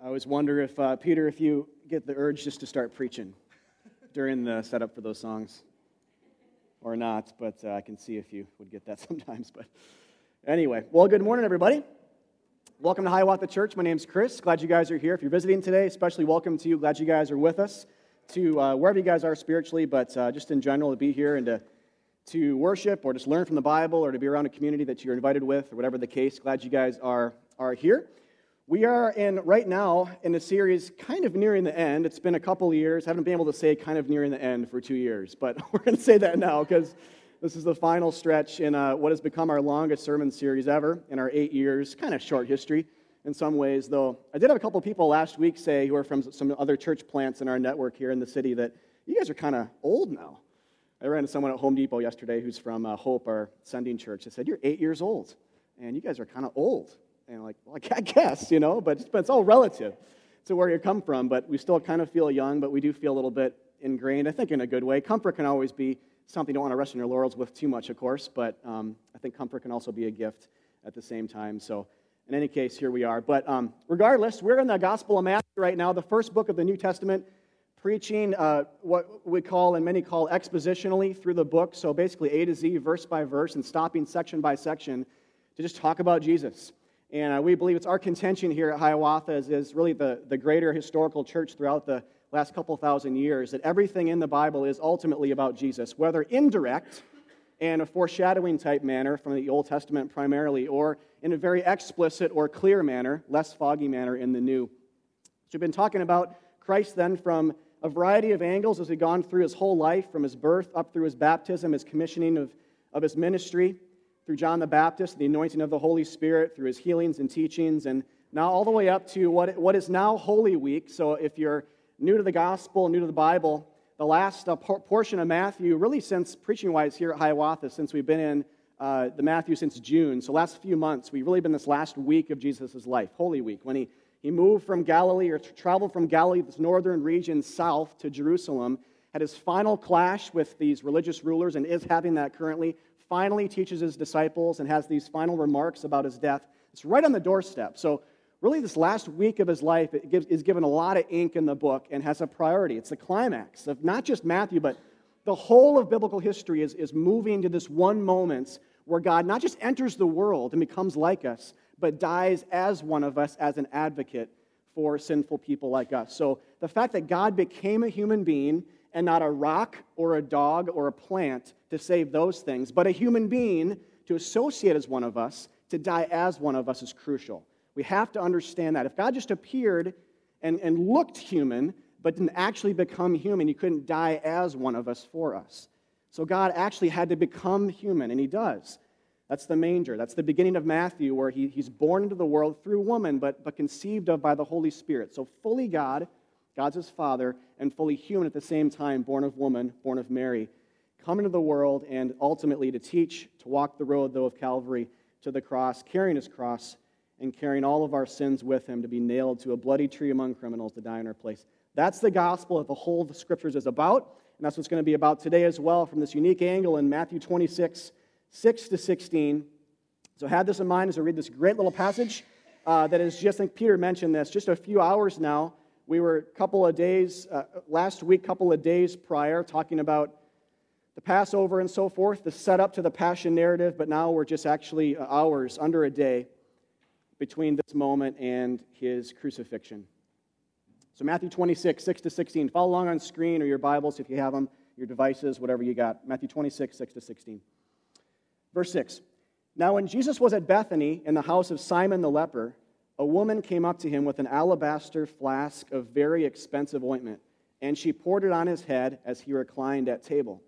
I always wonder if, uh, Peter, if you get the urge just to start preaching during the setup for those songs or not, but uh, I can see if you would get that sometimes. But anyway, well, good morning, everybody. Welcome to Hiawatha Church. My name's Chris. Glad you guys are here. If you're visiting today, especially welcome to you. Glad you guys are with us to uh, wherever you guys are spiritually, but uh, just in general to be here and to, to worship or just learn from the Bible or to be around a community that you're invited with or whatever the case. Glad you guys are, are here. We are in right now in a series kind of nearing the end. It's been a couple years. I haven't been able to say kind of nearing the end for two years, but we're going to say that now because this is the final stretch in uh, what has become our longest sermon series ever in our eight years. Kind of short history in some ways, though. I did have a couple people last week say who are from some other church plants in our network here in the city that you guys are kind of old now. I ran into someone at Home Depot yesterday who's from uh, Hope, our sending church. They said, You're eight years old, and you guys are kind of old. And like, I guess, you know, but, but it's all relative to where you come from. But we still kind of feel young, but we do feel a little bit ingrained, I think, in a good way. Comfort can always be something you don't want to rest on your laurels with too much, of course, but um, I think comfort can also be a gift at the same time. So, in any case, here we are. But um, regardless, we're in the Gospel of Matthew right now, the first book of the New Testament, preaching uh, what we call and many call expositionally through the book. So, basically, A to Z, verse by verse, and stopping section by section to just talk about Jesus. And uh, we believe it's our contention here at Hiawatha, as is really the, the greater historical church throughout the last couple thousand years, that everything in the Bible is ultimately about Jesus, whether indirect and a foreshadowing type manner from the Old Testament primarily, or in a very explicit or clear manner, less foggy manner in the New. So we've been talking about Christ then from a variety of angles as we've gone through his whole life, from his birth up through his baptism, his commissioning of, of his ministry through John the Baptist, the anointing of the Holy Spirit, through his healings and teachings, and now all the way up to what, what is now Holy Week. So if you're new to the gospel, new to the Bible, the last uh, portion of Matthew, really since preaching wise here at Hiawatha, since we've been in uh, the Matthew since June, so last few months, we've really been this last week of Jesus' life, Holy Week, when he, he moved from Galilee or traveled from Galilee, this northern region, south to Jerusalem, had his final clash with these religious rulers and is having that currently finally teaches his disciples and has these final remarks about his death. It's right on the doorstep. So, really, this last week of his life gives, is given a lot of ink in the book and has a priority. It's the climax of not just Matthew, but the whole of biblical history is, is moving to this one moment where God not just enters the world and becomes like us, but dies as one of us as an advocate for sinful people like us. So, the fact that God became a human being and not a rock or a dog or a plant to save those things, but a human being to associate as one of us, to die as one of us is crucial. We have to understand that. If God just appeared and, and looked human, but didn't actually become human, he couldn't die as one of us for us. So God actually had to become human, and he does. That's the manger. That's the beginning of Matthew, where he, he's born into the world through woman, but, but conceived of by the Holy Spirit. So fully God, God's his father, and fully human at the same time, born of woman, born of Mary, come into the world and ultimately to teach, to walk the road, though, of Calvary to the cross, carrying his cross and carrying all of our sins with him to be nailed to a bloody tree among criminals to die in our place. That's the gospel that the whole of the scriptures is about, and that's what's going to be about today as well from this unique angle in Matthew 26, 6 to 16. So have this in mind as I read this great little passage uh, that is just, I think Peter mentioned this, just a few hours now we were a couple of days, uh, last week, a couple of days prior, talking about the Passover and so forth, the setup to the Passion narrative, but now we're just actually hours, under a day, between this moment and his crucifixion. So, Matthew 26, 6 to 16. Follow along on screen or your Bibles if you have them, your devices, whatever you got. Matthew 26, 6 to 16. Verse 6. Now, when Jesus was at Bethany in the house of Simon the leper, a woman came up to him with an alabaster flask of very expensive ointment, and she poured it on his head as he reclined at table.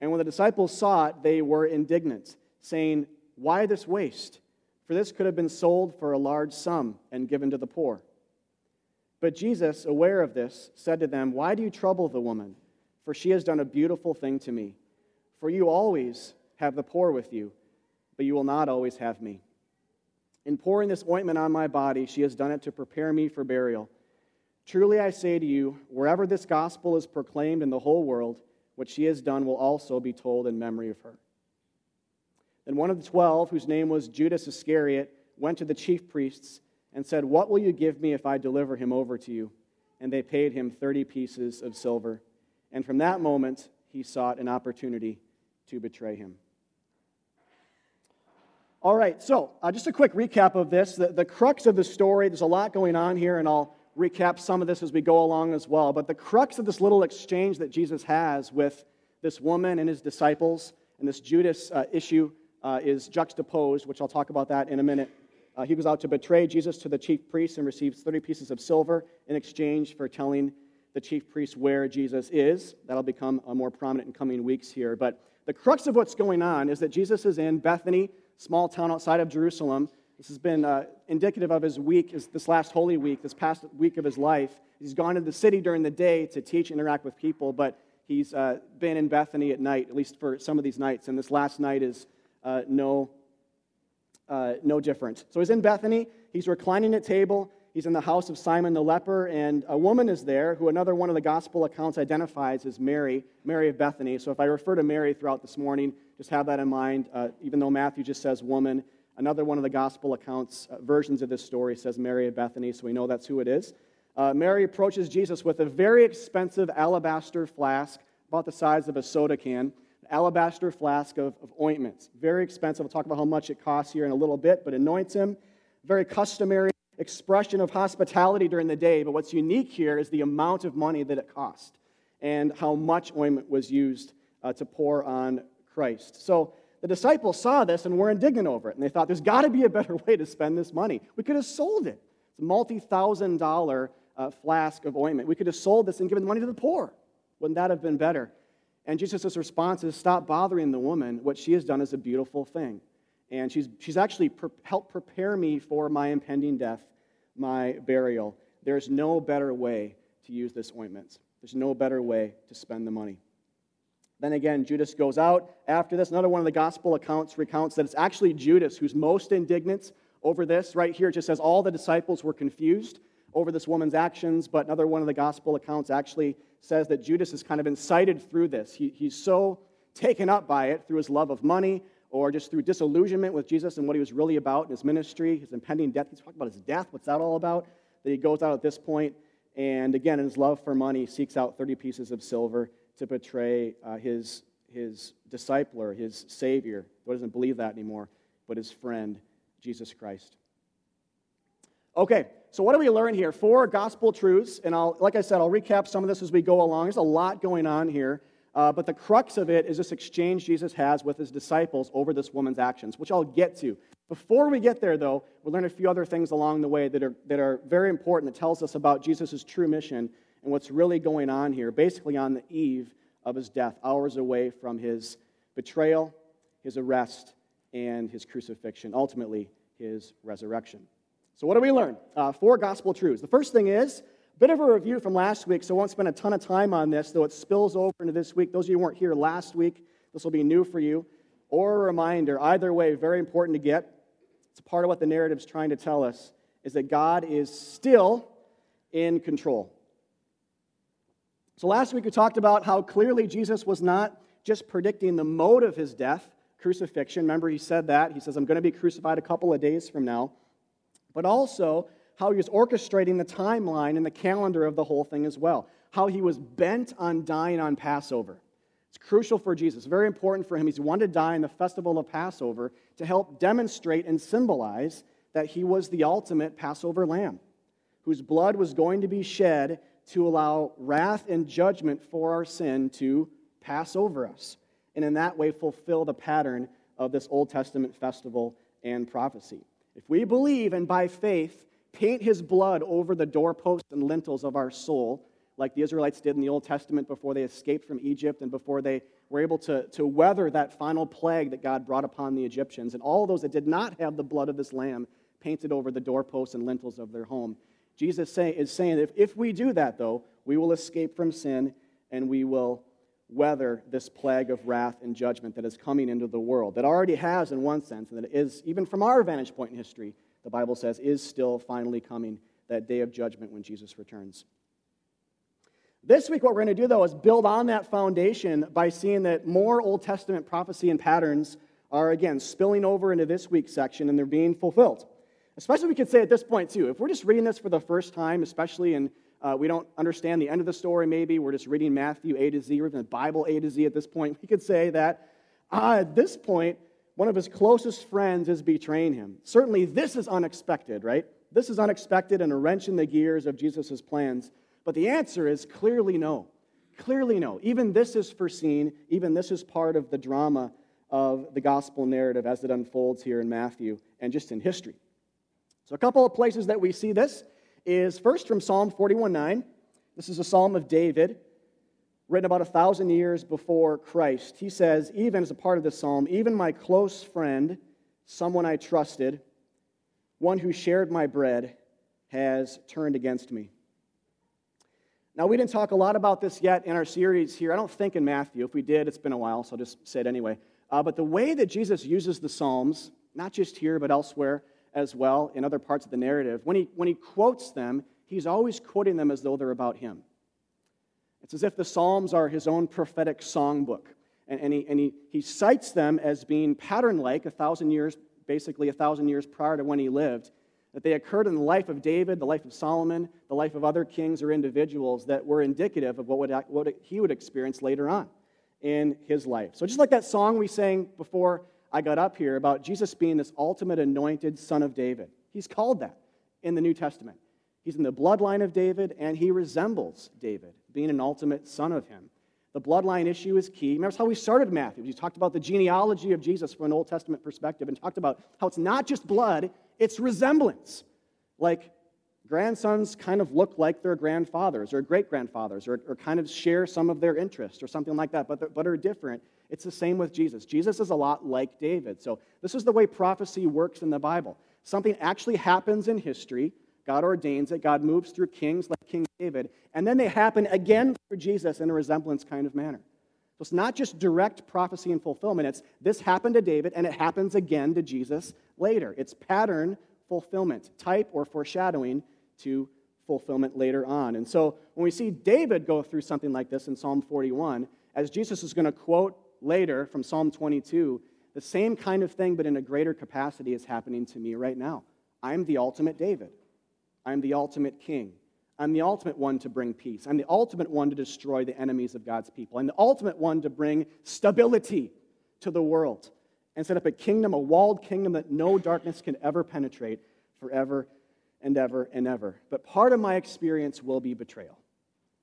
And when the disciples saw it, they were indignant, saying, Why this waste? For this could have been sold for a large sum and given to the poor. But Jesus, aware of this, said to them, Why do you trouble the woman? For she has done a beautiful thing to me. For you always have the poor with you, but you will not always have me. In pouring this ointment on my body, she has done it to prepare me for burial. Truly I say to you, wherever this gospel is proclaimed in the whole world, what she has done will also be told in memory of her. Then one of the twelve, whose name was Judas Iscariot, went to the chief priests and said, What will you give me if I deliver him over to you? And they paid him 30 pieces of silver. And from that moment, he sought an opportunity to betray him. All right, so uh, just a quick recap of this. The, the crux of the story, there's a lot going on here, and I'll recap some of this as we go along as well. But the crux of this little exchange that Jesus has with this woman and his disciples and this Judas uh, issue uh, is juxtaposed, which I'll talk about that in a minute. Uh, he goes out to betray Jesus to the chief priests and receives 30 pieces of silver in exchange for telling the chief priests where Jesus is. That'll become uh, more prominent in coming weeks here. But the crux of what's going on is that Jesus is in Bethany, small town outside of Jerusalem. This has been uh, indicative of his week, his, this last Holy Week, this past week of his life. He's gone to the city during the day to teach, interact with people, but he's uh, been in Bethany at night, at least for some of these nights. And this last night is uh, no, uh, no different. So he's in Bethany. He's reclining at table. He's in the house of Simon the leper, and a woman is there who another one of the gospel accounts identifies as Mary, Mary of Bethany. So if I refer to Mary throughout this morning, just have that in mind. Uh, even though Matthew just says woman, another one of the gospel accounts, uh, versions of this story, says Mary of Bethany, so we know that's who it is. Uh, Mary approaches Jesus with a very expensive alabaster flask, about the size of a soda can, an alabaster flask of, of ointment. Very expensive. We'll talk about how much it costs here in a little bit, but anoints him. Very customary expression of hospitality during the day, but what's unique here is the amount of money that it cost and how much ointment was used uh, to pour on Christ. So the disciples saw this and were indignant over it, and they thought there's got to be a better way to spend this money. We could have sold it. It's a multi thousand dollar uh, flask of ointment. We could have sold this and given the money to the poor. Wouldn't that have been better? And Jesus' response is stop bothering the woman. What she has done is a beautiful thing. And she's, she's actually per- helped prepare me for my impending death, my burial. There's no better way to use this ointment. There's no better way to spend the money. Then again, Judas goes out after this. Another one of the gospel accounts recounts that it's actually Judas who's most indignant over this. Right here, it just says all the disciples were confused over this woman's actions, but another one of the gospel accounts actually says that Judas is kind of incited through this. He, he's so taken up by it through his love of money or just through disillusionment with Jesus and what he was really about in his ministry, his impending death. He's talking about his death. What's that all about? That he goes out at this point and again, in his love for money, seeks out 30 pieces of silver to betray uh, his, his discipler, his Savior, who doesn't believe that anymore, but his friend, Jesus Christ. Okay, so what do we learn here? Four gospel truths, and I'll, like I said, I'll recap some of this as we go along. There's a lot going on here, uh, but the crux of it is this exchange Jesus has with his disciples over this woman's actions, which I'll get to. Before we get there, though, we'll learn a few other things along the way that are, that are very important that tells us about Jesus' true mission and what's really going on here, basically on the eve of his death, hours away from his betrayal, his arrest, and his crucifixion, ultimately, his resurrection. So, what do we learn? Uh, four gospel truths. The first thing is a bit of a review from last week, so I won't spend a ton of time on this, though it spills over into this week. Those of you who weren't here last week, this will be new for you. Or a reminder, either way, very important to get. It's part of what the narrative is trying to tell us is that God is still in control. So last week we talked about how clearly Jesus was not just predicting the mode of his death, crucifixion. Remember, he said that. He says, I'm going to be crucified a couple of days from now. But also how he was orchestrating the timeline and the calendar of the whole thing as well. How he was bent on dying on Passover. It's crucial for Jesus, very important for him. He's wanted to die in the festival of Passover to help demonstrate and symbolize that he was the ultimate Passover lamb, whose blood was going to be shed to allow wrath and judgment for our sin to pass over us, and in that way fulfill the pattern of this Old Testament festival and prophecy. If we believe and by faith paint his blood over the doorposts and lintels of our soul, like the Israelites did in the Old Testament before they escaped from Egypt and before they were able to, to weather that final plague that God brought upon the Egyptians, and all those that did not have the blood of this lamb painted over the doorposts and lintels of their home. Jesus say, is saying that if, if we do that, though, we will escape from sin and we will weather this plague of wrath and judgment that is coming into the world, that already has in one sense, and that is, even from our vantage point in history, the Bible says, is still finally coming, that day of judgment when Jesus returns. This week, what we're going to do, though, is build on that foundation by seeing that more Old Testament prophecy and patterns are, again, spilling over into this week's section and they're being fulfilled. Especially, we could say at this point, too, if we're just reading this for the first time, especially and uh, we don't understand the end of the story, maybe we're just reading Matthew A to Z, or even the Bible A to Z at this point, we could say that uh, at this point, one of his closest friends is betraying him. Certainly, this is unexpected, right? This is unexpected and a wrench in the gears of Jesus' plans. But the answer is clearly no. Clearly no. Even this is foreseen, even this is part of the drama of the gospel narrative as it unfolds here in Matthew and just in history. So, a couple of places that we see this is first from Psalm 41:9. This is a psalm of David, written about a thousand years before Christ. He says, even as a part of this psalm, even my close friend, someone I trusted, one who shared my bread, has turned against me. Now, we didn't talk a lot about this yet in our series here. I don't think in Matthew. If we did, it's been a while, so I'll just say it anyway. Uh, but the way that Jesus uses the Psalms, not just here, but elsewhere, as well in other parts of the narrative, when he, when he quotes them, he's always quoting them as though they're about him. It's as if the Psalms are his own prophetic songbook. And, and, he, and he, he cites them as being pattern like a thousand years, basically a thousand years prior to when he lived, that they occurred in the life of David, the life of Solomon, the life of other kings or individuals that were indicative of what, would, what he would experience later on in his life. So, just like that song we sang before I got up here about Jesus being this ultimate anointed son of David. He's called that in the New Testament. He's in the bloodline of David, and he resembles David, being an ultimate son of him. The bloodline issue is key. Remember how we started Matthew. We talked about the genealogy of Jesus from an Old Testament perspective and talked about how it's not just blood, it's resemblance. Like grandsons kind of look like their grandfathers or great grandfathers or, or kind of share some of their interests or something like that, but, but are different. It's the same with Jesus. Jesus is a lot like David. So, this is the way prophecy works in the Bible. Something actually happens in history. God ordains it. God moves through kings like King David. And then they happen again for Jesus in a resemblance kind of manner. So it's not just direct prophecy and fulfillment. It's this happened to David and it happens again to Jesus later. It's pattern fulfillment, type or foreshadowing to fulfillment later on. And so when we see David go through something like this in Psalm 41, as Jesus is going to quote later from Psalm 22, the same kind of thing, but in a greater capacity, is happening to me right now. I'm the ultimate David. I'm the ultimate king. I'm the ultimate one to bring peace. I'm the ultimate one to destroy the enemies of God's people. I'm the ultimate one to bring stability to the world and set up a kingdom, a walled kingdom that no darkness can ever penetrate forever and ever and ever. But part of my experience will be betrayal.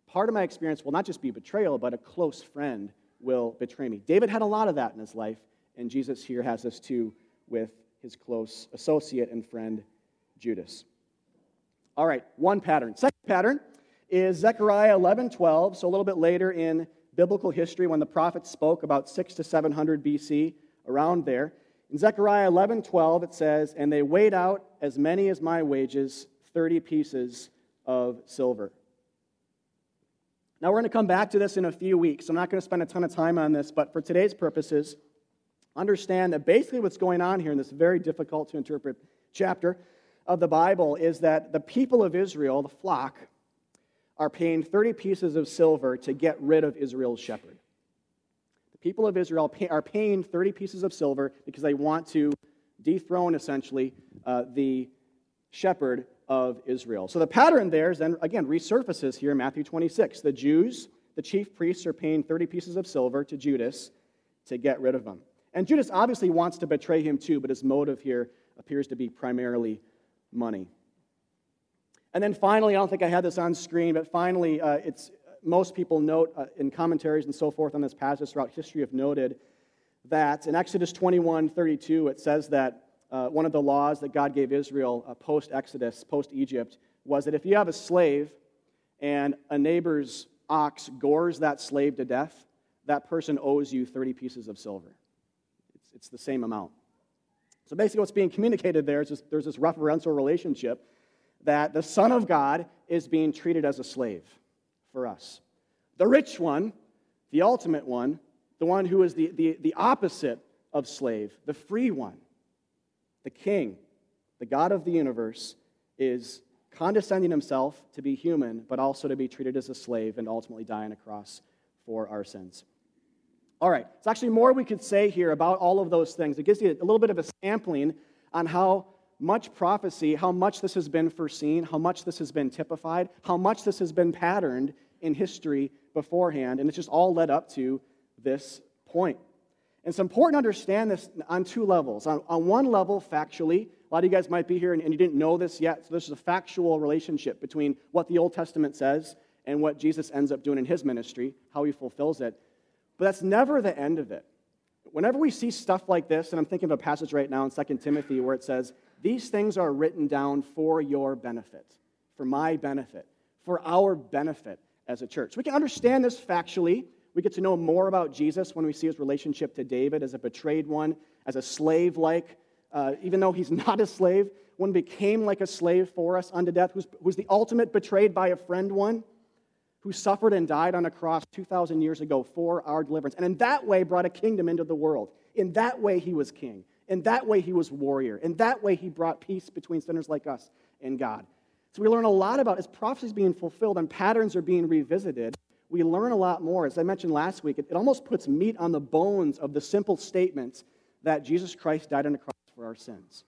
Part of my experience will not just be betrayal, but a close friend will betray me. David had a lot of that in his life, and Jesus here has this too with his close associate and friend, Judas. All right, one pattern. Second pattern is Zechariah 11 12. So a little bit later in biblical history, when the prophets spoke about 6 to 700 BC, around there. In Zechariah 11 12, it says, And they weighed out as many as my wages, 30 pieces of silver. Now, we're going to come back to this in a few weeks. I'm not going to spend a ton of time on this, but for today's purposes, understand that basically what's going on here in this very difficult to interpret chapter of the Bible is that the people of Israel, the flock, are paying 30 pieces of silver to get rid of Israel's shepherd. The people of Israel pay, are paying 30 pieces of silver because they want to dethrone, essentially, uh, the shepherd of Israel. So the pattern there is then, again, resurfaces here in Matthew 26. The Jews, the chief priests, are paying 30 pieces of silver to Judas to get rid of him. And Judas obviously wants to betray him too, but his motive here appears to be primarily money. And then finally, I don't think I had this on screen, but finally, uh, it's most people note uh, in commentaries and so forth on this passage throughout history have noted that in Exodus 21 32, it says that uh, one of the laws that God gave Israel uh, post Exodus, post Egypt, was that if you have a slave and a neighbor's ox gores that slave to death, that person owes you 30 pieces of silver. It's, it's the same amount. So basically, what's being communicated there is just, there's this referential relationship that the Son of God is being treated as a slave for us. The rich one, the ultimate one, the one who is the, the, the opposite of slave, the free one, the king, the God of the universe, is condescending himself to be human, but also to be treated as a slave and ultimately die on a cross for our sins. All right, it's actually more we could say here about all of those things. It gives you a little bit of a sampling on how much prophecy, how much this has been foreseen, how much this has been typified, how much this has been patterned in history beforehand. And it's just all led up to this point. And it's important to understand this on two levels. On, on one level, factually, a lot of you guys might be here and, and you didn't know this yet. So, this is a factual relationship between what the Old Testament says and what Jesus ends up doing in his ministry, how he fulfills it. But that's never the end of it. Whenever we see stuff like this, and I'm thinking of a passage right now in 2 Timothy where it says, These things are written down for your benefit, for my benefit, for our benefit as a church. We can understand this factually. We get to know more about Jesus when we see his relationship to David as a betrayed one, as a slave like, uh, even though he's not a slave, one became like a slave for us unto death, who's, who's the ultimate betrayed by a friend one, who suffered and died on a cross 2,000 years ago for our deliverance. And in that way, brought a kingdom into the world. In that way, he was king. In that way, he was warrior. In that way, he brought peace between sinners like us and God. So we learn a lot about as prophecies being fulfilled and patterns are being revisited we learn a lot more. As I mentioned last week, it, it almost puts meat on the bones of the simple statements that Jesus Christ died on the cross for our sins.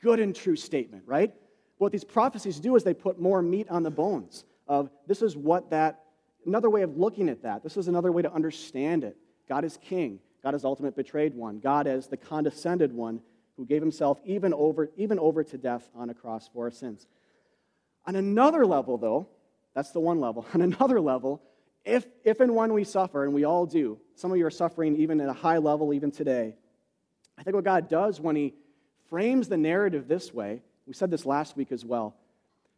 Good and true statement, right? What these prophecies do is they put more meat on the bones of this is what that, another way of looking at that. This is another way to understand it. God is king. God is ultimate betrayed one. God is the condescended one who gave himself even over, even over to death on a cross for our sins. On another level, though, that's the one level. On another level, if, if and when we suffer, and we all do, some of you are suffering even at a high level even today, I think what God does when He frames the narrative this way, we said this last week as well,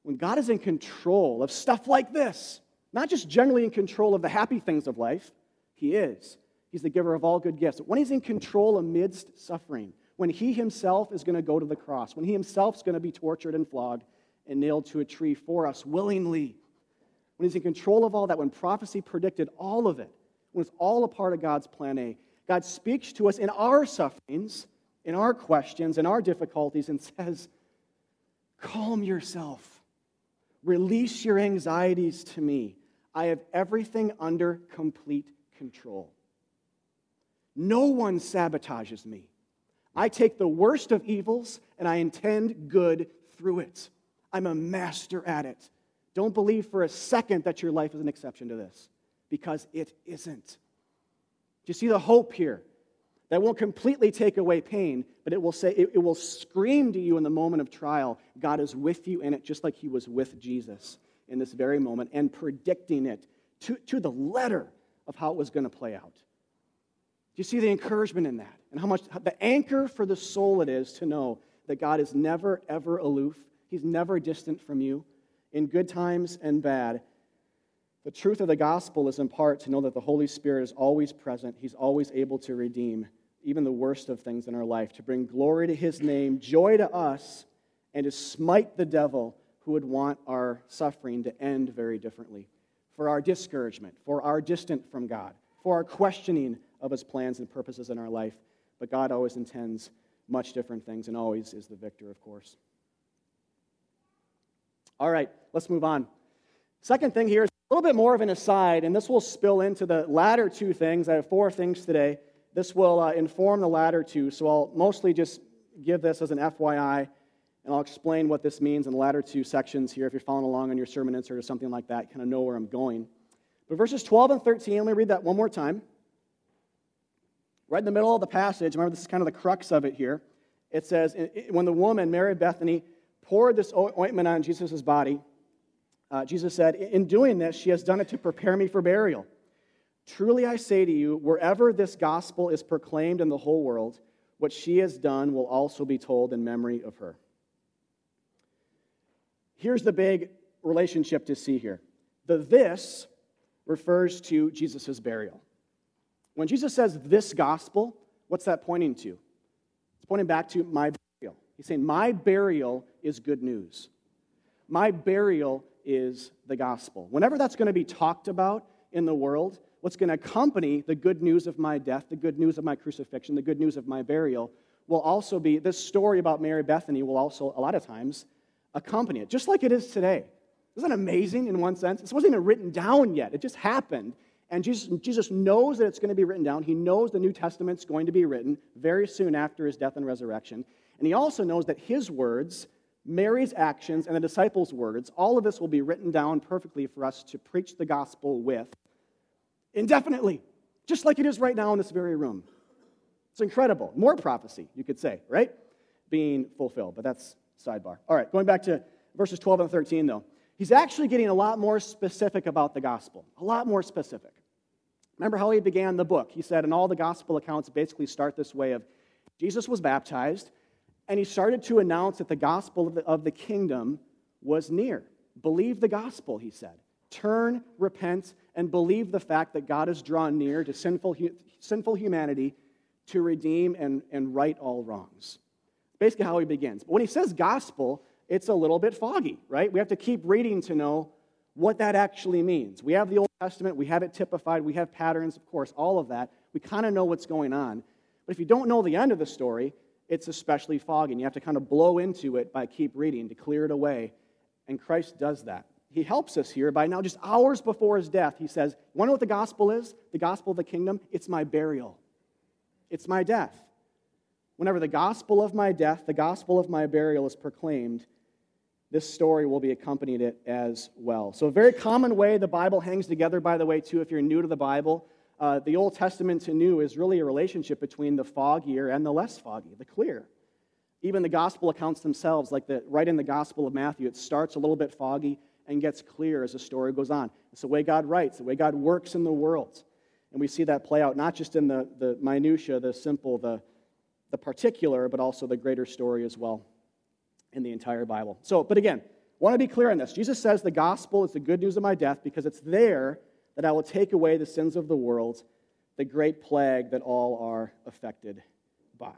when God is in control of stuff like this, not just generally in control of the happy things of life, He is. He's the giver of all good gifts. When He's in control amidst suffering, when He Himself is going to go to the cross, when He Himself is going to be tortured and flogged and nailed to a tree for us willingly, when he's in control of all that, when prophecy predicted all of it, when it's all a part of God's plan A, God speaks to us in our sufferings, in our questions, in our difficulties, and says, Calm yourself. Release your anxieties to me. I have everything under complete control. No one sabotages me. I take the worst of evils and I intend good through it. I'm a master at it. Don't believe for a second that your life is an exception to this, because it isn't. Do you see the hope here? That won't completely take away pain, but it will say it, it will scream to you in the moment of trial, God is with you in it, just like he was with Jesus in this very moment, and predicting it to, to the letter of how it was going to play out. Do you see the encouragement in that? And how much the anchor for the soul it is to know that God is never, ever aloof. He's never distant from you in good times and bad. The truth of the gospel is in part to know that the Holy Spirit is always present. He's always able to redeem even the worst of things in our life, to bring glory to His name, joy to us, and to smite the devil who would want our suffering to end very differently. For our discouragement, for our distant from God, for our questioning of His plans and purposes in our life. But God always intends much different things and always is the victor, of course. All right, let's move on. Second thing here is a little bit more of an aside, and this will spill into the latter two things. I have four things today. This will uh, inform the latter two, so I'll mostly just give this as an FYI, and I'll explain what this means in the latter two sections here. If you're following along on your sermon insert or something like that, kind of know where I'm going. But verses 12 and 13, let me read that one more time. Right in the middle of the passage, remember this is kind of the crux of it here. It says, When the woman, Mary Bethany, poured this ointment on Jesus' body, uh, Jesus said, In doing this, she has done it to prepare me for burial. Truly I say to you, wherever this gospel is proclaimed in the whole world, what she has done will also be told in memory of her. Here's the big relationship to see here. The this refers to Jesus' burial. When Jesus says this gospel, what's that pointing to? It's pointing back to my burial. He's saying, My burial is good news. My burial is the gospel. Whenever that's going to be talked about in the world, what's going to accompany the good news of my death, the good news of my crucifixion, the good news of my burial, will also be this story about Mary Bethany will also, a lot of times, accompany it, just like it is today. Isn't that amazing in one sense? This wasn't even written down yet, it just happened. And Jesus, Jesus knows that it's going to be written down. He knows the New Testament's going to be written very soon after his death and resurrection. And he also knows that his words, Mary's actions, and the disciples' words, all of this will be written down perfectly for us to preach the gospel with indefinitely, just like it is right now in this very room. It's incredible. More prophecy, you could say, right? Being fulfilled, but that's sidebar. All right, going back to verses 12 and 13, though. He's actually getting a lot more specific about the gospel, a lot more specific. Remember how he began the book? He said, and all the gospel accounts basically start this way of Jesus was baptized, and he started to announce that the gospel of the, of the kingdom was near. Believe the gospel, he said. Turn, repent, and believe the fact that God has drawn near to sinful, sinful humanity to redeem and, and right all wrongs. Basically, how he begins. But when he says gospel, it's a little bit foggy, right? We have to keep reading to know what that actually means. We have the Old Testament, we have it typified, we have patterns, of course, all of that. We kind of know what's going on. But if you don't know the end of the story, it's especially foggy, and you have to kind of blow into it by keep reading to clear it away. And Christ does that. He helps us here by now, just hours before his death, he says, You want to know what the gospel is? The gospel of the kingdom? It's my burial, it's my death. Whenever the gospel of my death, the gospel of my burial is proclaimed, this story will be accompanied it as well. So, a very common way the Bible hangs together, by the way, too, if you're new to the Bible, uh, the Old Testament to New is really a relationship between the foggier and the less foggy, the clear. Even the gospel accounts themselves, like the, right in the Gospel of Matthew, it starts a little bit foggy and gets clear as the story goes on. It's the way God writes, the way God works in the world. And we see that play out not just in the, the minutiae, the simple, the, the particular, but also the greater story as well in the entire Bible. So, but again, want to be clear on this. Jesus says the gospel is the good news of my death because it's there that I will take away the sins of the world, the great plague that all are affected by.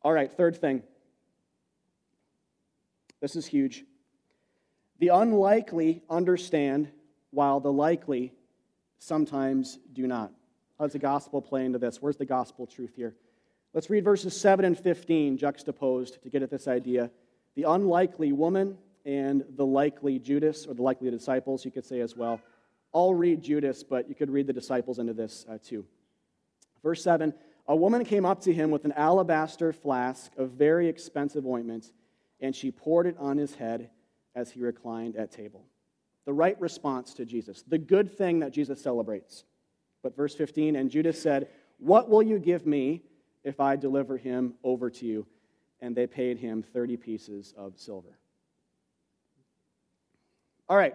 All right, third thing. This is huge. The unlikely understand while the likely sometimes do not. How does the gospel play into this? Where's the gospel truth here? Let's read verses 7 and 15 juxtaposed to get at this idea. The unlikely woman and the likely Judas, or the likely disciples, you could say as well. I'll read Judas, but you could read the disciples into this uh, too. Verse 7 A woman came up to him with an alabaster flask of very expensive ointment, and she poured it on his head as he reclined at table. The right response to Jesus, the good thing that Jesus celebrates. But verse 15, and Judas said, What will you give me if I deliver him over to you? And they paid him 30 pieces of silver. All right.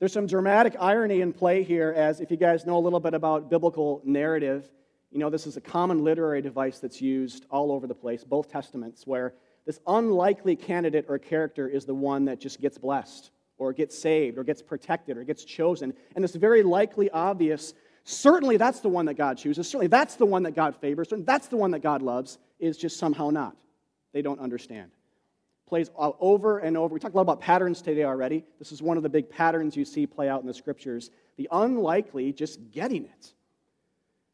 There's some dramatic irony in play here, as if you guys know a little bit about biblical narrative, you know this is a common literary device that's used all over the place, both testaments, where this unlikely candidate or character is the one that just gets blessed, or gets saved, or gets protected, or gets chosen. And this very likely obvious, certainly that's the one that God chooses, certainly that's the one that God favors, and that's the one that God loves, is just somehow not. They don't understand plays over and over. We talked a lot about patterns today already. This is one of the big patterns you see play out in the scriptures. The unlikely just getting it,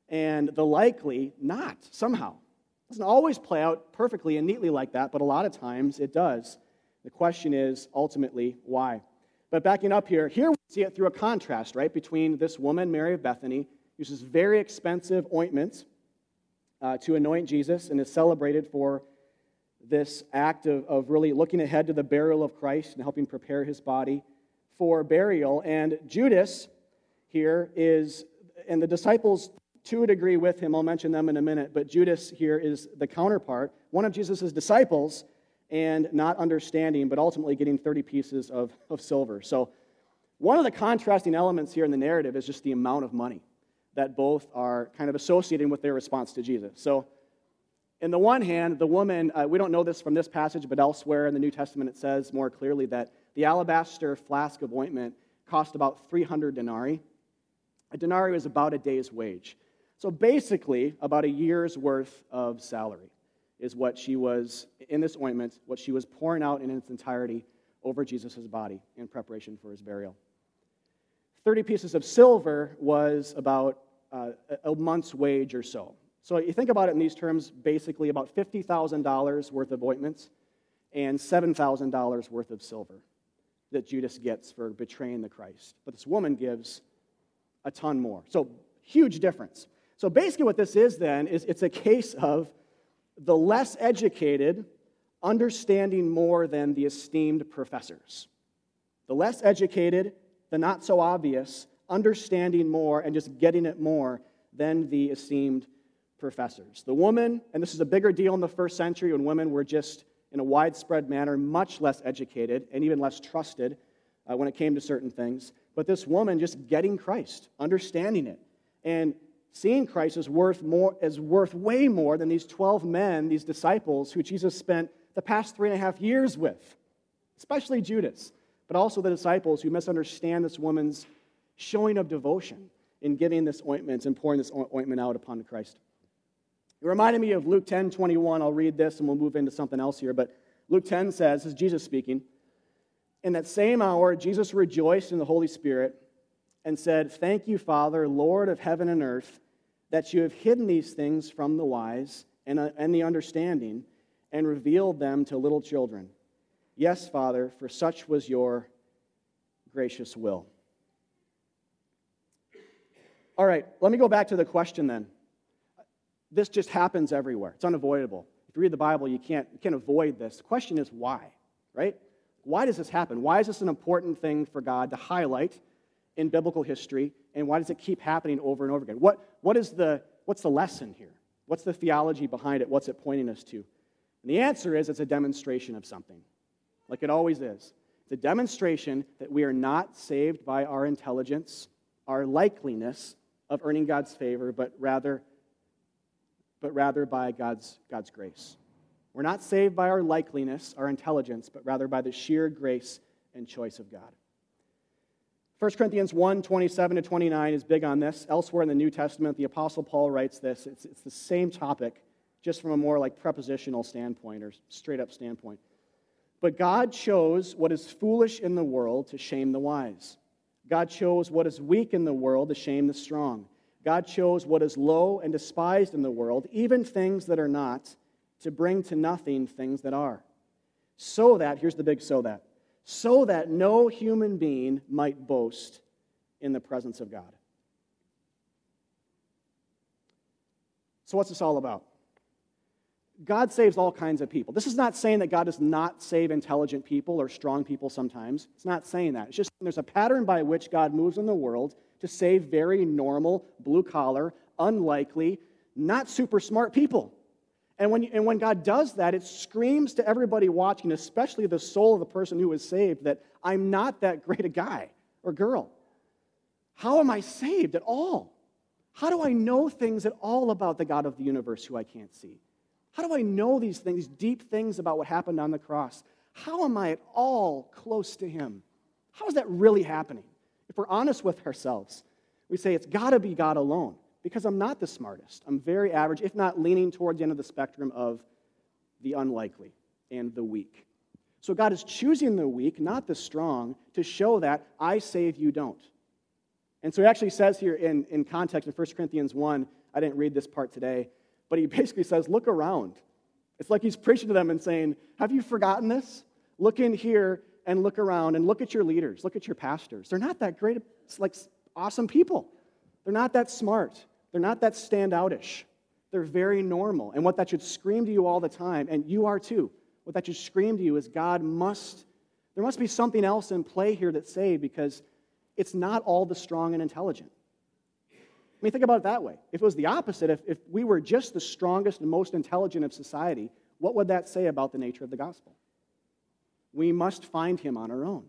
and the likely not somehow. It doesn't always play out perfectly and neatly like that, but a lot of times it does. The question is ultimately why. But backing up here, here we see it through a contrast, right, between this woman, Mary of Bethany, uses very expensive ointments uh, to anoint Jesus and is celebrated for this act of, of really looking ahead to the burial of Christ and helping prepare his body for burial. And Judas here is, and the disciples to a degree with him, I'll mention them in a minute, but Judas here is the counterpart, one of Jesus' disciples, and not understanding, but ultimately getting 30 pieces of, of silver. So, one of the contrasting elements here in the narrative is just the amount of money that both are kind of associating with their response to Jesus. So, in the one hand, the woman, uh, we don't know this from this passage, but elsewhere in the New Testament it says more clearly that the alabaster flask of ointment cost about 300 denarii. A denarii is about a day's wage. So basically, about a year's worth of salary is what she was, in this ointment, what she was pouring out in its entirety over Jesus' body in preparation for his burial. 30 pieces of silver was about uh, a month's wage or so. So you think about it in these terms basically about $50,000 worth of ointments and $7,000 worth of silver that Judas gets for betraying the Christ. But this woman gives a ton more. So huge difference. So basically, what this is then is it's a case of the less educated understanding more than the esteemed professors. The less educated, the not so obvious, understanding more and just getting it more than the esteemed professors. The woman, and this is a bigger deal in the first century when women were just in a widespread manner much less educated and even less trusted uh, when it came to certain things. But this woman just getting Christ, understanding it, and seeing Christ is worth more is worth way more than these 12 men, these disciples who Jesus spent the past three and a half years with, especially Judas, but also the disciples who misunderstand this woman's showing of devotion in giving this ointment and pouring this ointment out upon Christ. It reminded me of Luke 10 21. I'll read this and we'll move into something else here. But Luke 10 says, this is Jesus speaking, in that same hour, Jesus rejoiced in the Holy Spirit and said, Thank you, Father, Lord of heaven and earth, that you have hidden these things from the wise and, uh, and the understanding and revealed them to little children. Yes, Father, for such was your gracious will. All right, let me go back to the question then. This just happens everywhere, it's unavoidable. If you read the Bible, you can't, you can't avoid this. The question is why, right? Why does this happen? Why is this an important thing for God to highlight in biblical history, and why does it keep happening over and over again? What, what is the, what's the lesson here? What's the theology behind it? What's it pointing us to? And the answer is it's a demonstration of something, like it always is. It's a demonstration that we are not saved by our intelligence, our likeliness of earning God's favor, but rather, but rather by God's, God's grace. We're not saved by our likeliness, our intelligence, but rather by the sheer grace and choice of God. 1 Corinthians 1 27 to 29 is big on this. Elsewhere in the New Testament, the Apostle Paul writes this. It's, it's the same topic, just from a more like prepositional standpoint or straight up standpoint. But God chose what is foolish in the world to shame the wise. God chose what is weak in the world to shame the strong. God chose what is low and despised in the world, even things that are not, to bring to nothing things that are. So that, here's the big so that, so that no human being might boast in the presence of God. So, what's this all about? God saves all kinds of people. This is not saying that God does not save intelligent people or strong people sometimes. It's not saying that. It's just there's a pattern by which God moves in the world to save very normal, blue collar, unlikely, not super smart people. And when, and when God does that, it screams to everybody watching, especially the soul of the person who is saved, that I'm not that great a guy or girl. How am I saved at all? How do I know things at all about the God of the universe who I can't see? How do I know these things, these deep things about what happened on the cross? How am I at all close to Him? How is that really happening? If we're honest with ourselves, we say it's got to be God alone because I'm not the smartest. I'm very average, if not leaning towards the end of the spectrum of the unlikely and the weak. So God is choosing the weak, not the strong, to show that I save, you don't. And so he actually says here in, in context in 1 Corinthians 1, I didn't read this part today, but he basically says, Look around. It's like he's preaching to them and saying, Have you forgotten this? Look in here and look around and look at your leaders, look at your pastors. They're not that great, like awesome people. They're not that smart. They're not that standoutish. They're very normal. And what that should scream to you all the time, and you are too, what that should scream to you is God must, there must be something else in play here that's saved because it's not all the strong and intelligent. I mean, think about it that way. If it was the opposite, if, if we were just the strongest and most intelligent of society, what would that say about the nature of the gospel? We must find him on our own.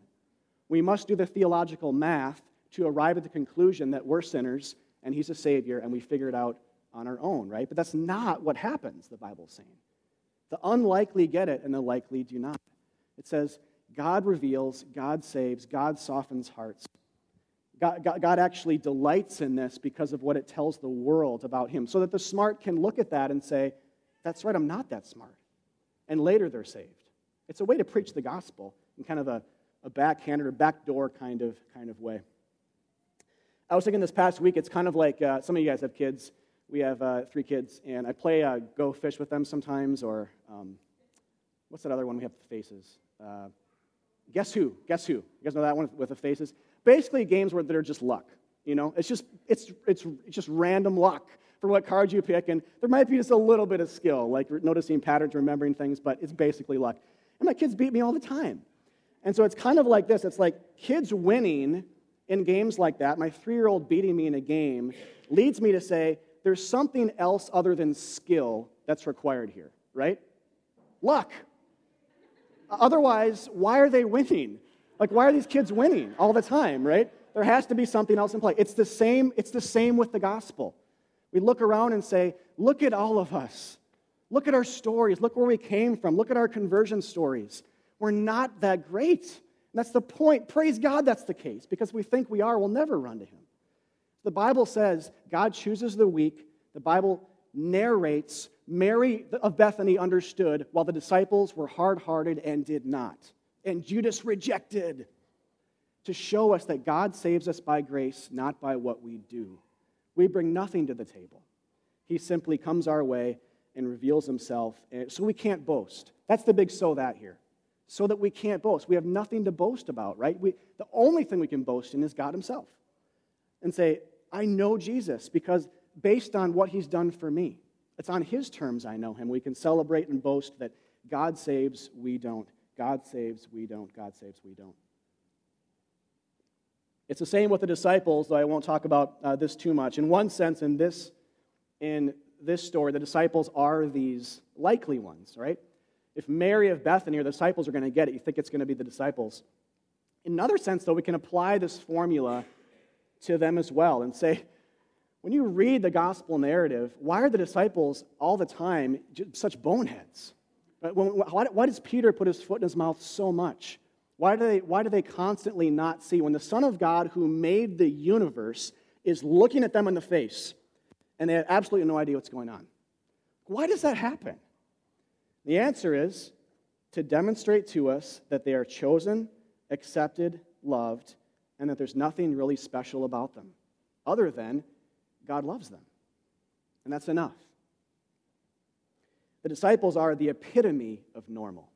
We must do the theological math to arrive at the conclusion that we're sinners and he's a savior and we figure it out on our own, right? But that's not what happens, the Bible's saying. The unlikely get it and the likely do not. It says, God reveals, God saves, God softens hearts. God, God, God, actually delights in this because of what it tells the world about him, so that the smart can look at that and say, That's right, I'm not that smart. And later they're saved. It's a way to preach the gospel in kind of a, a backhanded or backdoor kind of, kind of way. I was thinking this past week, it's kind of like uh, some of you guys have kids. We have uh, three kids, and I play uh, Go Fish with them sometimes, or um, what's that other one we have the faces? Uh, guess who? Guess who? You guys know that one with the faces? Basically, games where that are just luck. You know, it's just it's it's it's just random luck for what cards you pick, and there might be just a little bit of skill, like noticing patterns, remembering things, but it's basically luck. And my kids beat me all the time. And so it's kind of like this it's like kids winning in games like that, my three year old beating me in a game, leads me to say, there's something else other than skill that's required here, right? Luck. Otherwise, why are they winning? Like, why are these kids winning all the time, right? There has to be something else in play. It's the same, it's the same with the gospel. We look around and say, look at all of us. Look at our stories. Look where we came from. Look at our conversion stories. We're not that great. And that's the point. Praise God that's the case because we think we are, we'll never run to Him. The Bible says God chooses the weak. The Bible narrates Mary of Bethany understood while the disciples were hard hearted and did not. And Judas rejected to show us that God saves us by grace, not by what we do. We bring nothing to the table. He simply comes our way and reveals himself, so we can't boast. That's the big so that here. So that we can't boast. We have nothing to boast about, right? We, the only thing we can boast in is God himself. And say, I know Jesus because based on what he's done for me, it's on his terms I know him. We can celebrate and boast that God saves, we don't. God saves, we don't. God saves, we don't. It's the same with the disciples, though I won't talk about uh, this too much. In one sense, in this, in this story, the disciples are these likely ones, right? If Mary of Bethany or the disciples are going to get it, you think it's going to be the disciples. In another sense, though, we can apply this formula to them as well and say, when you read the gospel narrative, why are the disciples all the time such boneheads? Why does Peter put his foot in his mouth so much? Why do, they, why do they constantly not see when the Son of God who made the universe is looking at them in the face and they have absolutely no idea what's going on? Why does that happen? The answer is to demonstrate to us that they are chosen, accepted, loved, and that there's nothing really special about them other than God loves them. And that's enough. The disciples are the epitome of normal.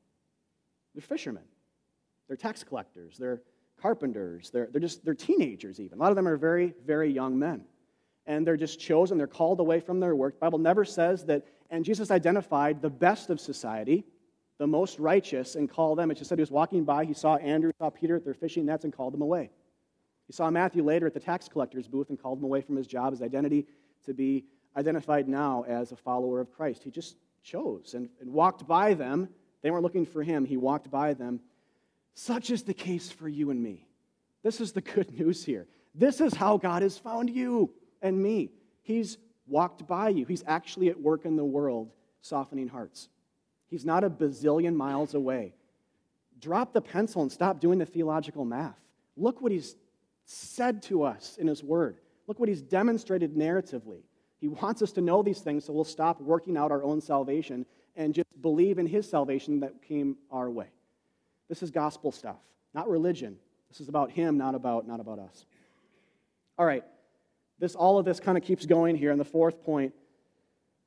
They're fishermen. They're tax collectors, they're carpenters, they're, they're just they're teenagers even. A lot of them are very, very young men. And they're just chosen, they're called away from their work. The Bible never says that, and Jesus identified the best of society, the most righteous, and called them. It just said he was walking by, he saw Andrew, saw Peter at their fishing nets, and called them away. He saw Matthew later at the tax collector's booth and called him away from his job, his identity, to be identified now as a follower of Christ. He just chose and, and walked by them. They weren't looking for him, he walked by them such is the case for you and me. This is the good news here. This is how God has found you and me. He's walked by you, He's actually at work in the world, softening hearts. He's not a bazillion miles away. Drop the pencil and stop doing the theological math. Look what He's said to us in His Word. Look what He's demonstrated narratively. He wants us to know these things so we'll stop working out our own salvation and just believe in His salvation that came our way. This is gospel stuff, not religion. This is about him, not about, not about us. All right. This, all of this kind of keeps going here in the fourth point.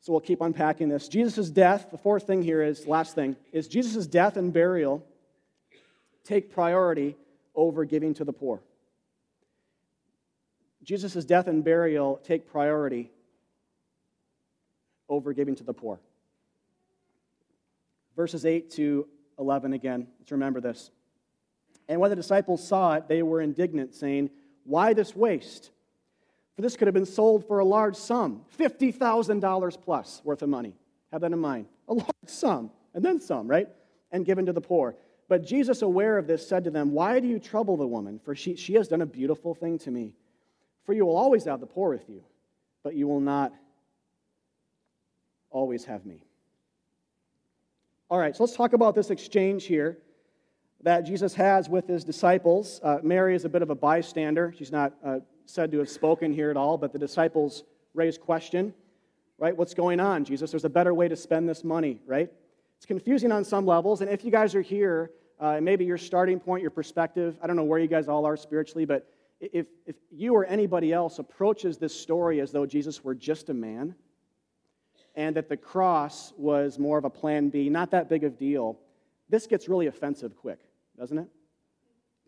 So we'll keep unpacking this. Jesus' death, the fourth thing here is, last thing, is Jesus' death and burial take priority over giving to the poor. Jesus' death and burial take priority over giving to the poor. Verses 8 to 11 again. Let's remember this. And when the disciples saw it, they were indignant, saying, Why this waste? For this could have been sold for a large sum, $50,000 plus worth of money. Have that in mind. A large sum, and then some, right? And given to the poor. But Jesus, aware of this, said to them, Why do you trouble the woman? For she, she has done a beautiful thing to me. For you will always have the poor with you, but you will not always have me. All right, so let's talk about this exchange here that Jesus has with his disciples. Uh, Mary is a bit of a bystander. She's not uh, said to have spoken here at all, but the disciples raise question, right? What's going on, Jesus? There's a better way to spend this money, right? It's confusing on some levels, and if you guys are here, uh, maybe your starting point, your perspective, I don't know where you guys all are spiritually, but if, if you or anybody else approaches this story as though Jesus were just a man, and that the cross was more of a plan B, not that big of deal, this gets really offensive quick, doesn't it?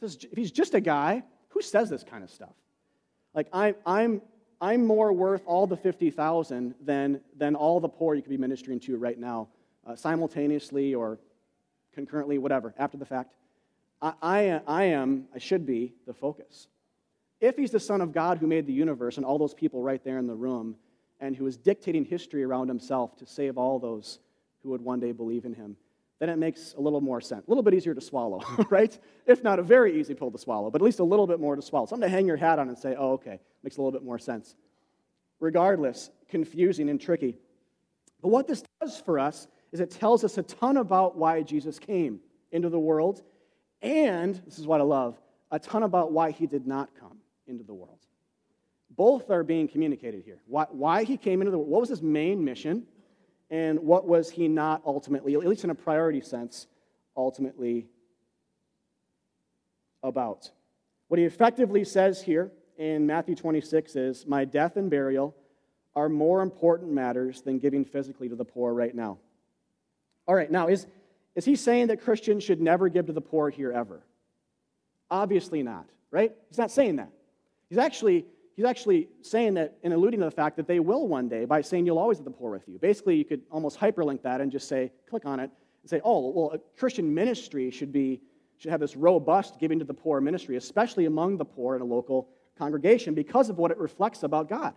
If he's just a guy, who says this kind of stuff? Like, I'm, I'm, I'm more worth all the 50,000 than, than all the poor you could be ministering to right now, uh, simultaneously or concurrently, whatever, after the fact. I, I, I am, I should be, the focus. If he's the Son of God who made the universe and all those people right there in the room, and who is dictating history around himself to save all those who would one day believe in him, then it makes a little more sense. A little bit easier to swallow, right? If not a very easy pill to swallow, but at least a little bit more to swallow. Something to hang your hat on and say, oh, okay, makes a little bit more sense. Regardless, confusing and tricky. But what this does for us is it tells us a ton about why Jesus came into the world, and this is what I love a ton about why he did not come into the world. Both are being communicated here. Why, why he came into the world, what was his main mission, and what was he not ultimately, at least in a priority sense, ultimately about. What he effectively says here in Matthew 26 is, My death and burial are more important matters than giving physically to the poor right now. All right, now, is, is he saying that Christians should never give to the poor here ever? Obviously not, right? He's not saying that. He's actually he's actually saying that and alluding to the fact that they will one day by saying you'll always have the poor with you. Basically, you could almost hyperlink that and just say, click on it and say, oh, well, a Christian ministry should be should have this robust giving to the poor ministry, especially among the poor in a local congregation, because of what it reflects about God.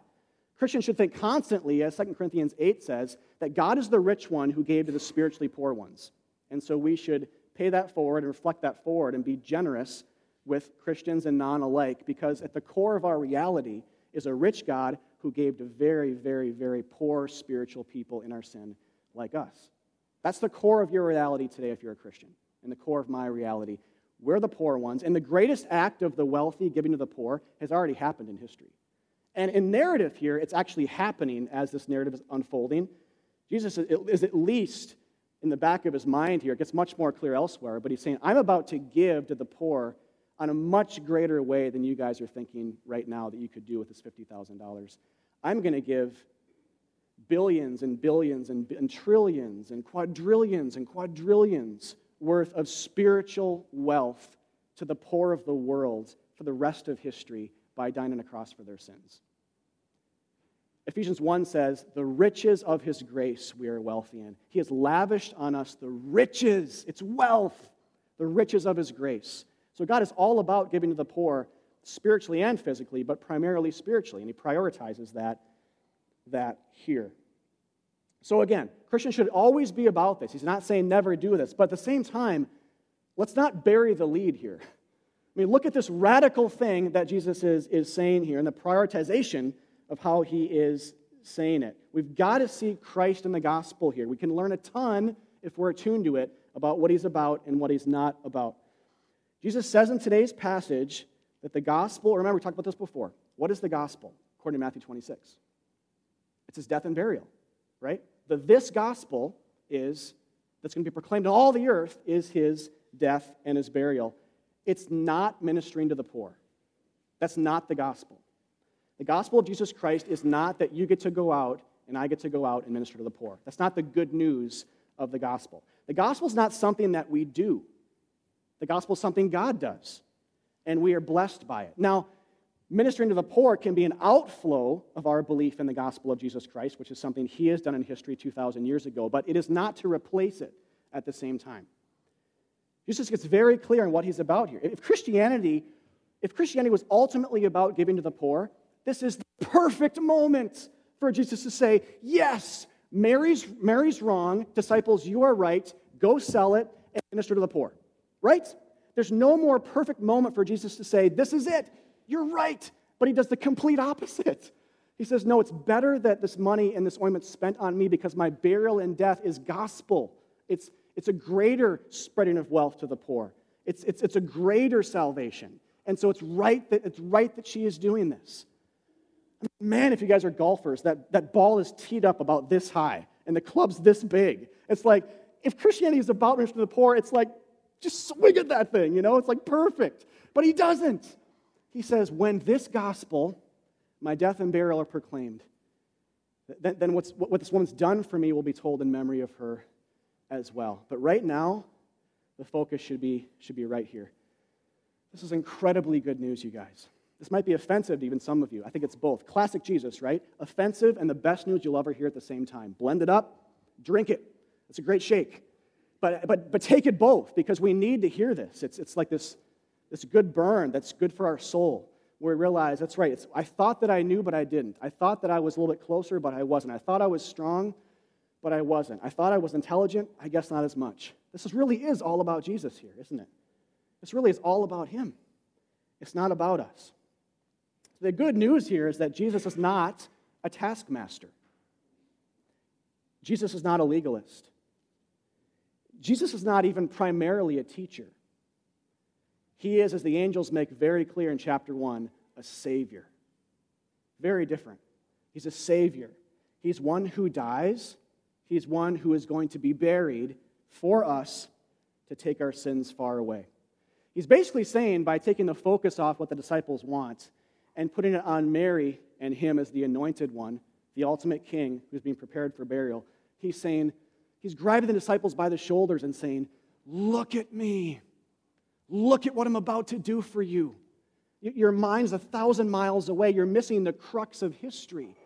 Christians should think constantly, as 2 Corinthians 8 says, that God is the rich one who gave to the spiritually poor ones. And so we should pay that forward and reflect that forward and be generous with Christians and non alike because at the core of our reality is a rich God who gave to very, very, very poor spiritual people in our sin like us. That's the core of your reality today if you're a Christian, and the core of my reality. We're the poor ones, and the greatest act of the wealthy giving to the poor has already happened in history. And in narrative here, it's actually happening as this narrative is unfolding. Jesus is at least in the back of his mind here. It gets much more clear elsewhere, but he's saying, I'm about to give to the poor on a much greater way than you guys are thinking right now that you could do with this $50,000. I'm going to give billions and billions and, and trillions and quadrillions and quadrillions worth of spiritual wealth to the poor of the world for the rest of history by dying on a cross for their sins. Ephesians 1 says, The riches of his grace we are wealthy in. He has lavished on us the riches, it's wealth, the riches of his grace. So God is all about giving to the poor spiritually and physically, but primarily spiritually, and he prioritizes that, that here. So again, Christians should always be about this. He's not saying never do this, but at the same time, let's not bury the lead here. I mean, look at this radical thing that Jesus is, is saying here and the prioritization of how he is saying it. We've got to see Christ in the gospel here. We can learn a ton if we're attuned to it about what he's about and what he's not about. Jesus says in today's passage that the gospel, remember, we talked about this before. What is the gospel, according to Matthew 26? It's his death and burial, right? The this gospel is, that's going to be proclaimed to all the earth, is his death and his burial. It's not ministering to the poor. That's not the gospel. The gospel of Jesus Christ is not that you get to go out and I get to go out and minister to the poor. That's not the good news of the gospel. The gospel is not something that we do. The gospel is something God does, and we are blessed by it. Now, ministering to the poor can be an outflow of our belief in the gospel of Jesus Christ, which is something he has done in history 2,000 years ago, but it is not to replace it at the same time. Jesus gets very clear on what he's about here. If Christianity, if Christianity was ultimately about giving to the poor, this is the perfect moment for Jesus to say, Yes, Mary's, Mary's wrong. Disciples, you are right. Go sell it and minister to the poor right? There's no more perfect moment for Jesus to say, This is it. You're right. But he does the complete opposite. He says, No, it's better that this money and this ointment spent on me because my burial and death is gospel. It's, it's a greater spreading of wealth to the poor, it's, it's, it's a greater salvation. And so it's right that, it's right that she is doing this. Man, if you guys are golfers, that, that ball is teed up about this high and the club's this big. It's like, if Christianity is about ministering to the poor, it's like just swing at that thing, you know? It's like perfect. But he doesn't. He says, When this gospel, my death and burial are proclaimed, then, then what's, what this woman's done for me will be told in memory of her as well. But right now, the focus should be, should be right here. This is incredibly good news, you guys. This might be offensive to even some of you. I think it's both. Classic Jesus, right? Offensive and the best news you'll ever hear at the same time. Blend it up, drink it. It's a great shake. But, but, but take it both because we need to hear this. It's, it's like this, this good burn that's good for our soul where we realize that's right. It's, I thought that I knew, but I didn't. I thought that I was a little bit closer, but I wasn't. I thought I was strong, but I wasn't. I thought I was intelligent. I guess not as much. This is, really is all about Jesus here, isn't it? This really is all about Him. It's not about us. The good news here is that Jesus is not a taskmaster. Jesus is not a legalist. Jesus is not even primarily a teacher. He is, as the angels make very clear in chapter 1, a Savior. Very different. He's a Savior. He's one who dies, He's one who is going to be buried for us to take our sins far away. He's basically saying by taking the focus off what the disciples want and putting it on Mary and him as the anointed one, the ultimate king who's being prepared for burial, he's saying, he's grabbing the disciples by the shoulders and saying, Look at me. Look at what I'm about to do for you. Your mind's a thousand miles away. You're missing the crux of history.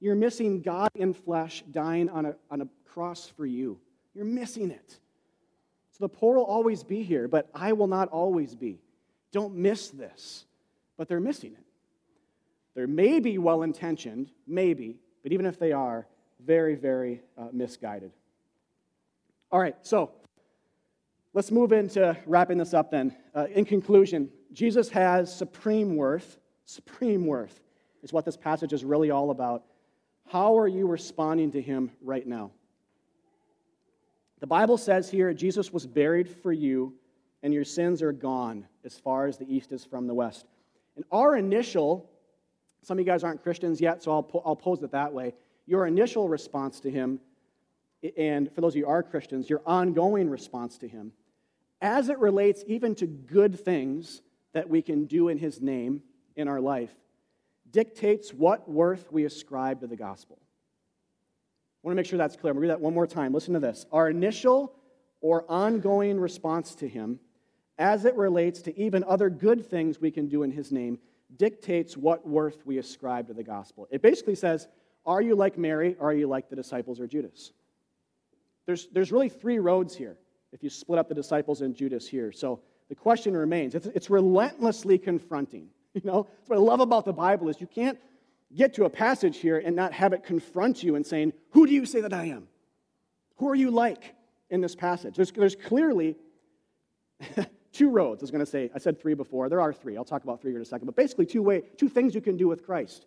You're missing God in flesh dying on a, on a cross for you. You're missing it. So the poor will always be here, but I will not always be. Don't miss this. But they're missing it. They may be well intentioned, maybe, but even if they are, very, very uh, misguided. All right, so Let's move into wrapping this up then. Uh, in conclusion, Jesus has supreme worth. Supreme worth is what this passage is really all about. How are you responding to him right now? The Bible says here Jesus was buried for you, and your sins are gone as far as the east is from the west. And our initial, some of you guys aren't Christians yet, so I'll, I'll pose it that way. Your initial response to him, and for those of you who are Christians, your ongoing response to him as it relates even to good things that we can do in His name in our life, dictates what worth we ascribe to the gospel. I want to make sure that's clear. I'm going to read that one more time. Listen to this. Our initial or ongoing response to Him, as it relates to even other good things we can do in His name, dictates what worth we ascribe to the gospel. It basically says, Are you like Mary? Or are you like the disciples or Judas? There's, there's really three roads here if you split up the disciples and Judas here. So the question remains it's, it's relentlessly confronting. You know, that's what I love about the Bible is you can't get to a passage here and not have it confront you and saying, Who do you say that I am? Who are you like in this passage? There's, there's clearly two roads. I was going to say, I said three before. There are three. I'll talk about three here in a second. But basically, two, way, two things you can do with Christ.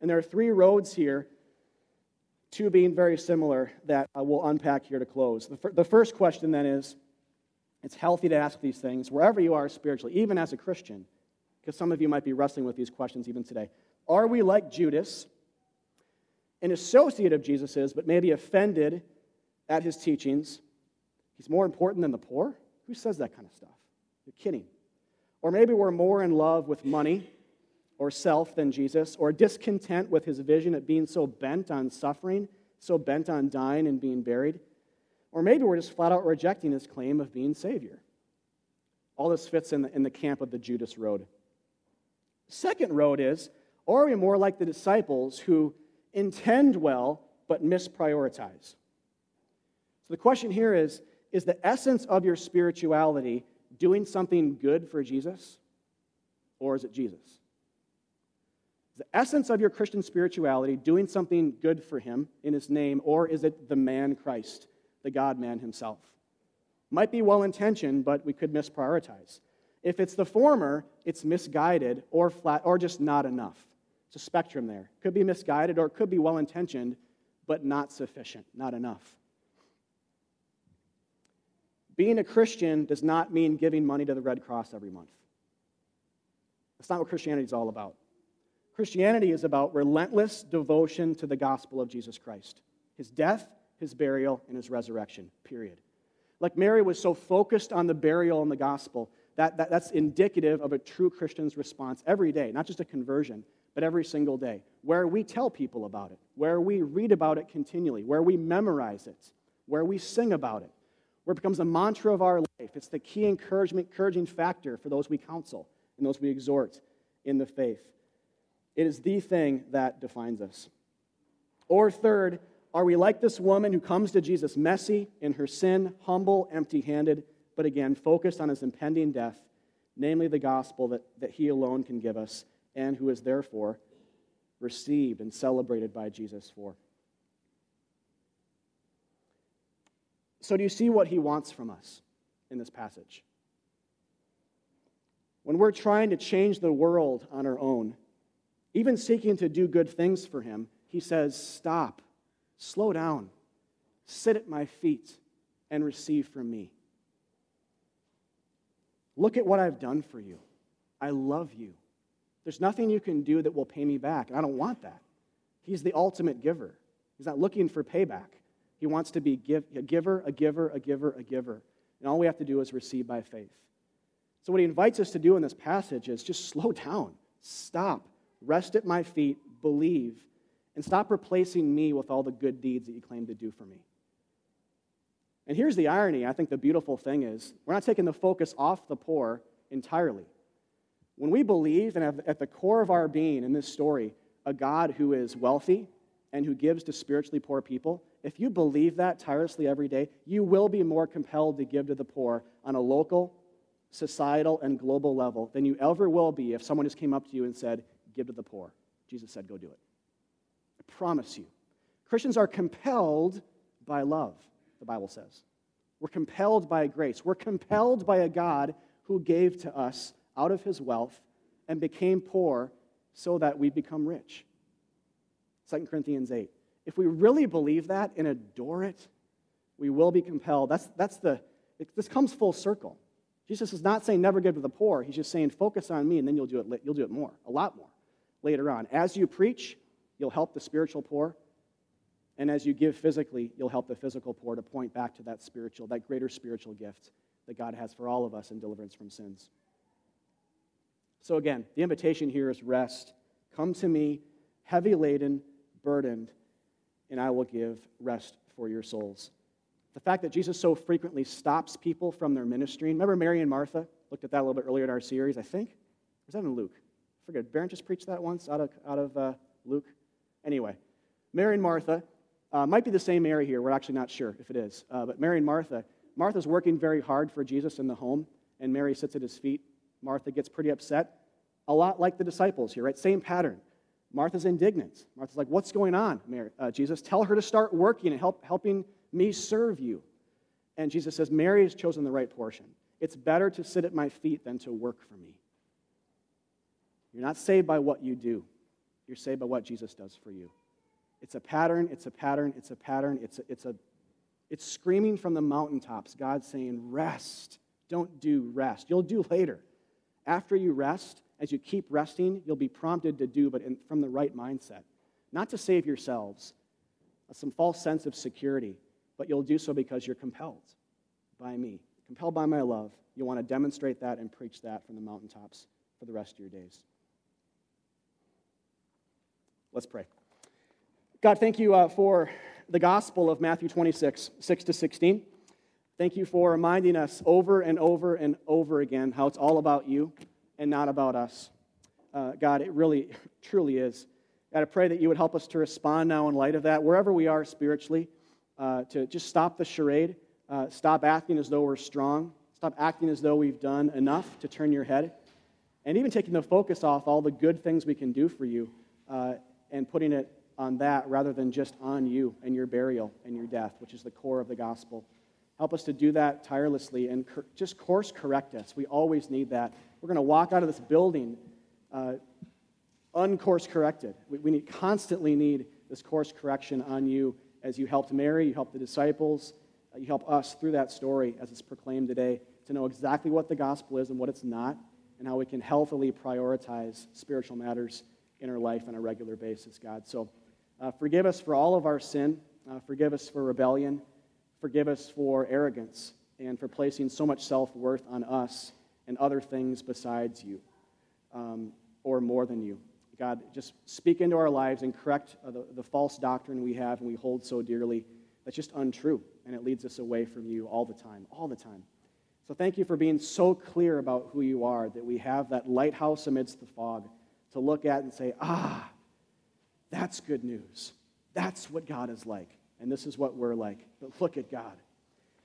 And there are three roads here two being very similar that uh, we'll unpack here to close. The, fir- the first question then is it's healthy to ask these things wherever you are spiritually, even as a Christian, because some of you might be wrestling with these questions even today. Are we like Judas, an associate of Jesus but maybe offended at his teachings? He's more important than the poor? Who says that kind of stuff? You're kidding. Or maybe we're more in love with money or self than Jesus, or discontent with his vision at being so bent on suffering, so bent on dying and being buried. Or maybe we're just flat out rejecting his claim of being Savior. All this fits in the, in the camp of the Judas road. Second road is, or are we more like the disciples who intend well but misprioritize? So the question here is is the essence of your spirituality doing something good for Jesus, or is it Jesus? The essence of your Christian spirituality doing something good for him in his name, or is it the man Christ, the God man himself? Might be well intentioned, but we could misprioritize. If it's the former, it's misguided or flat or just not enough. It's a spectrum there. Could be misguided or it could be well intentioned, but not sufficient, not enough. Being a Christian does not mean giving money to the Red Cross every month. That's not what Christianity is all about. Christianity is about relentless devotion to the gospel of Jesus Christ his death, his burial, and his resurrection, period. Like Mary was so focused on the burial and the gospel, that, that, that's indicative of a true Christian's response every day, not just a conversion, but every single day, where we tell people about it, where we read about it continually, where we memorize it, where we sing about it, where it becomes a mantra of our life. It's the key encouragement, encouraging factor for those we counsel and those we exhort in the faith. It is the thing that defines us. Or third, are we like this woman who comes to Jesus messy in her sin, humble, empty handed, but again, focused on his impending death, namely the gospel that, that he alone can give us, and who is therefore received and celebrated by Jesus for? So, do you see what he wants from us in this passage? When we're trying to change the world on our own, even seeking to do good things for him, he says, Stop, slow down, sit at my feet, and receive from me. Look at what I've done for you. I love you. There's nothing you can do that will pay me back, and I don't want that. He's the ultimate giver. He's not looking for payback. He wants to be give, a giver, a giver, a giver, a giver. And all we have to do is receive by faith. So, what he invites us to do in this passage is just slow down, stop, rest at my feet, believe, and stop replacing me with all the good deeds that you claim to do for me. And here's the irony I think the beautiful thing is we're not taking the focus off the poor entirely. When we believe and have at the core of our being in this story a God who is wealthy and who gives to spiritually poor people, if you believe that tirelessly every day, you will be more compelled to give to the poor on a local, societal, and global level than you ever will be if someone just came up to you and said, Give to the poor. Jesus said, Go do it. I promise you. Christians are compelled by love, the Bible says. We're compelled by grace. We're compelled by a God who gave to us out of his wealth and became poor so that we become rich. 2 Corinthians 8. If we really believe that and adore it, we will be compelled. That's, that's the, it, this comes full circle. Jesus is not saying never give to the poor. He's just saying focus on me and then you'll do it, you'll do it more, a lot more later on. As you preach, you'll help the spiritual poor. And as you give physically, you'll help the physical poor to point back to that spiritual, that greater spiritual gift that God has for all of us in deliverance from sins. So again, the invitation here is rest. Come to me, heavy laden, burdened, and I will give rest for your souls. The fact that Jesus so frequently stops people from their ministry. Remember Mary and Martha? Looked at that a little bit earlier in our series, I think. Was that in Luke? I forget. Baron just preached that once out of, out of uh, Luke. Anyway, Mary and Martha. Uh, might be the same Mary here. We're actually not sure if it is. Uh, but Mary and Martha. Martha's working very hard for Jesus in the home, and Mary sits at his feet. Martha gets pretty upset. A lot like the disciples here, right? Same pattern. Martha's indignant. Martha's like, What's going on, Mary, uh, Jesus? Tell her to start working and help, helping me serve you. And Jesus says, Mary has chosen the right portion. It's better to sit at my feet than to work for me. You're not saved by what you do, you're saved by what Jesus does for you. It's a pattern, it's a pattern, it's a pattern, it's a, it's a it's screaming from the mountaintops. God saying, Rest. Don't do rest. You'll do later. After you rest, as you keep resting, you'll be prompted to do, but in, from the right mindset. Not to save yourselves, uh, some false sense of security, but you'll do so because you're compelled by me, compelled by my love. You want to demonstrate that and preach that from the mountaintops for the rest of your days. Let's pray. God, thank you uh, for the gospel of Matthew 26, 6 to 16. Thank you for reminding us over and over and over again how it's all about you and not about us. Uh, God, it really, truly is. God, I pray that you would help us to respond now in light of that, wherever we are spiritually, uh, to just stop the charade, uh, stop acting as though we're strong, stop acting as though we've done enough to turn your head, and even taking the focus off all the good things we can do for you uh, and putting it on that rather than just on you and your burial and your death, which is the core of the gospel. Help us to do that tirelessly and cor- just course correct us. We always need that. We're going to walk out of this building uh, uncourse corrected. We, we need, constantly need this course correction on you as you helped Mary, you helped the disciples, uh, you help us through that story as it's proclaimed today to know exactly what the gospel is and what it's not, and how we can healthily prioritize spiritual matters in our life on a regular basis, God. So uh, forgive us for all of our sin. Uh, forgive us for rebellion. Forgive us for arrogance and for placing so much self worth on us and other things besides you um, or more than you. God, just speak into our lives and correct uh, the, the false doctrine we have and we hold so dearly that's just untrue and it leads us away from you all the time, all the time. So thank you for being so clear about who you are that we have that lighthouse amidst the fog to look at and say, ah, that's good news. That's what God is like. And this is what we're like. But look at God.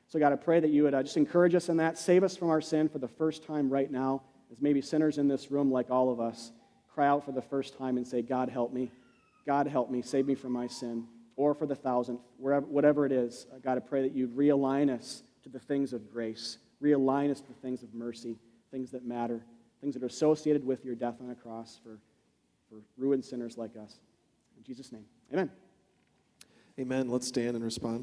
So, God, I pray that you would uh, just encourage us in that. Save us from our sin for the first time right now, as maybe sinners in this room, like all of us, cry out for the first time and say, God, help me. God, help me. Save me from my sin. Or for the thousandth, wherever, whatever it is. Uh, God, I pray that you'd realign us to the things of grace, realign us to the things of mercy, things that matter, things that are associated with your death on a cross for, for ruined sinners like us. In Jesus' name, amen. Amen. Let's stand and respond.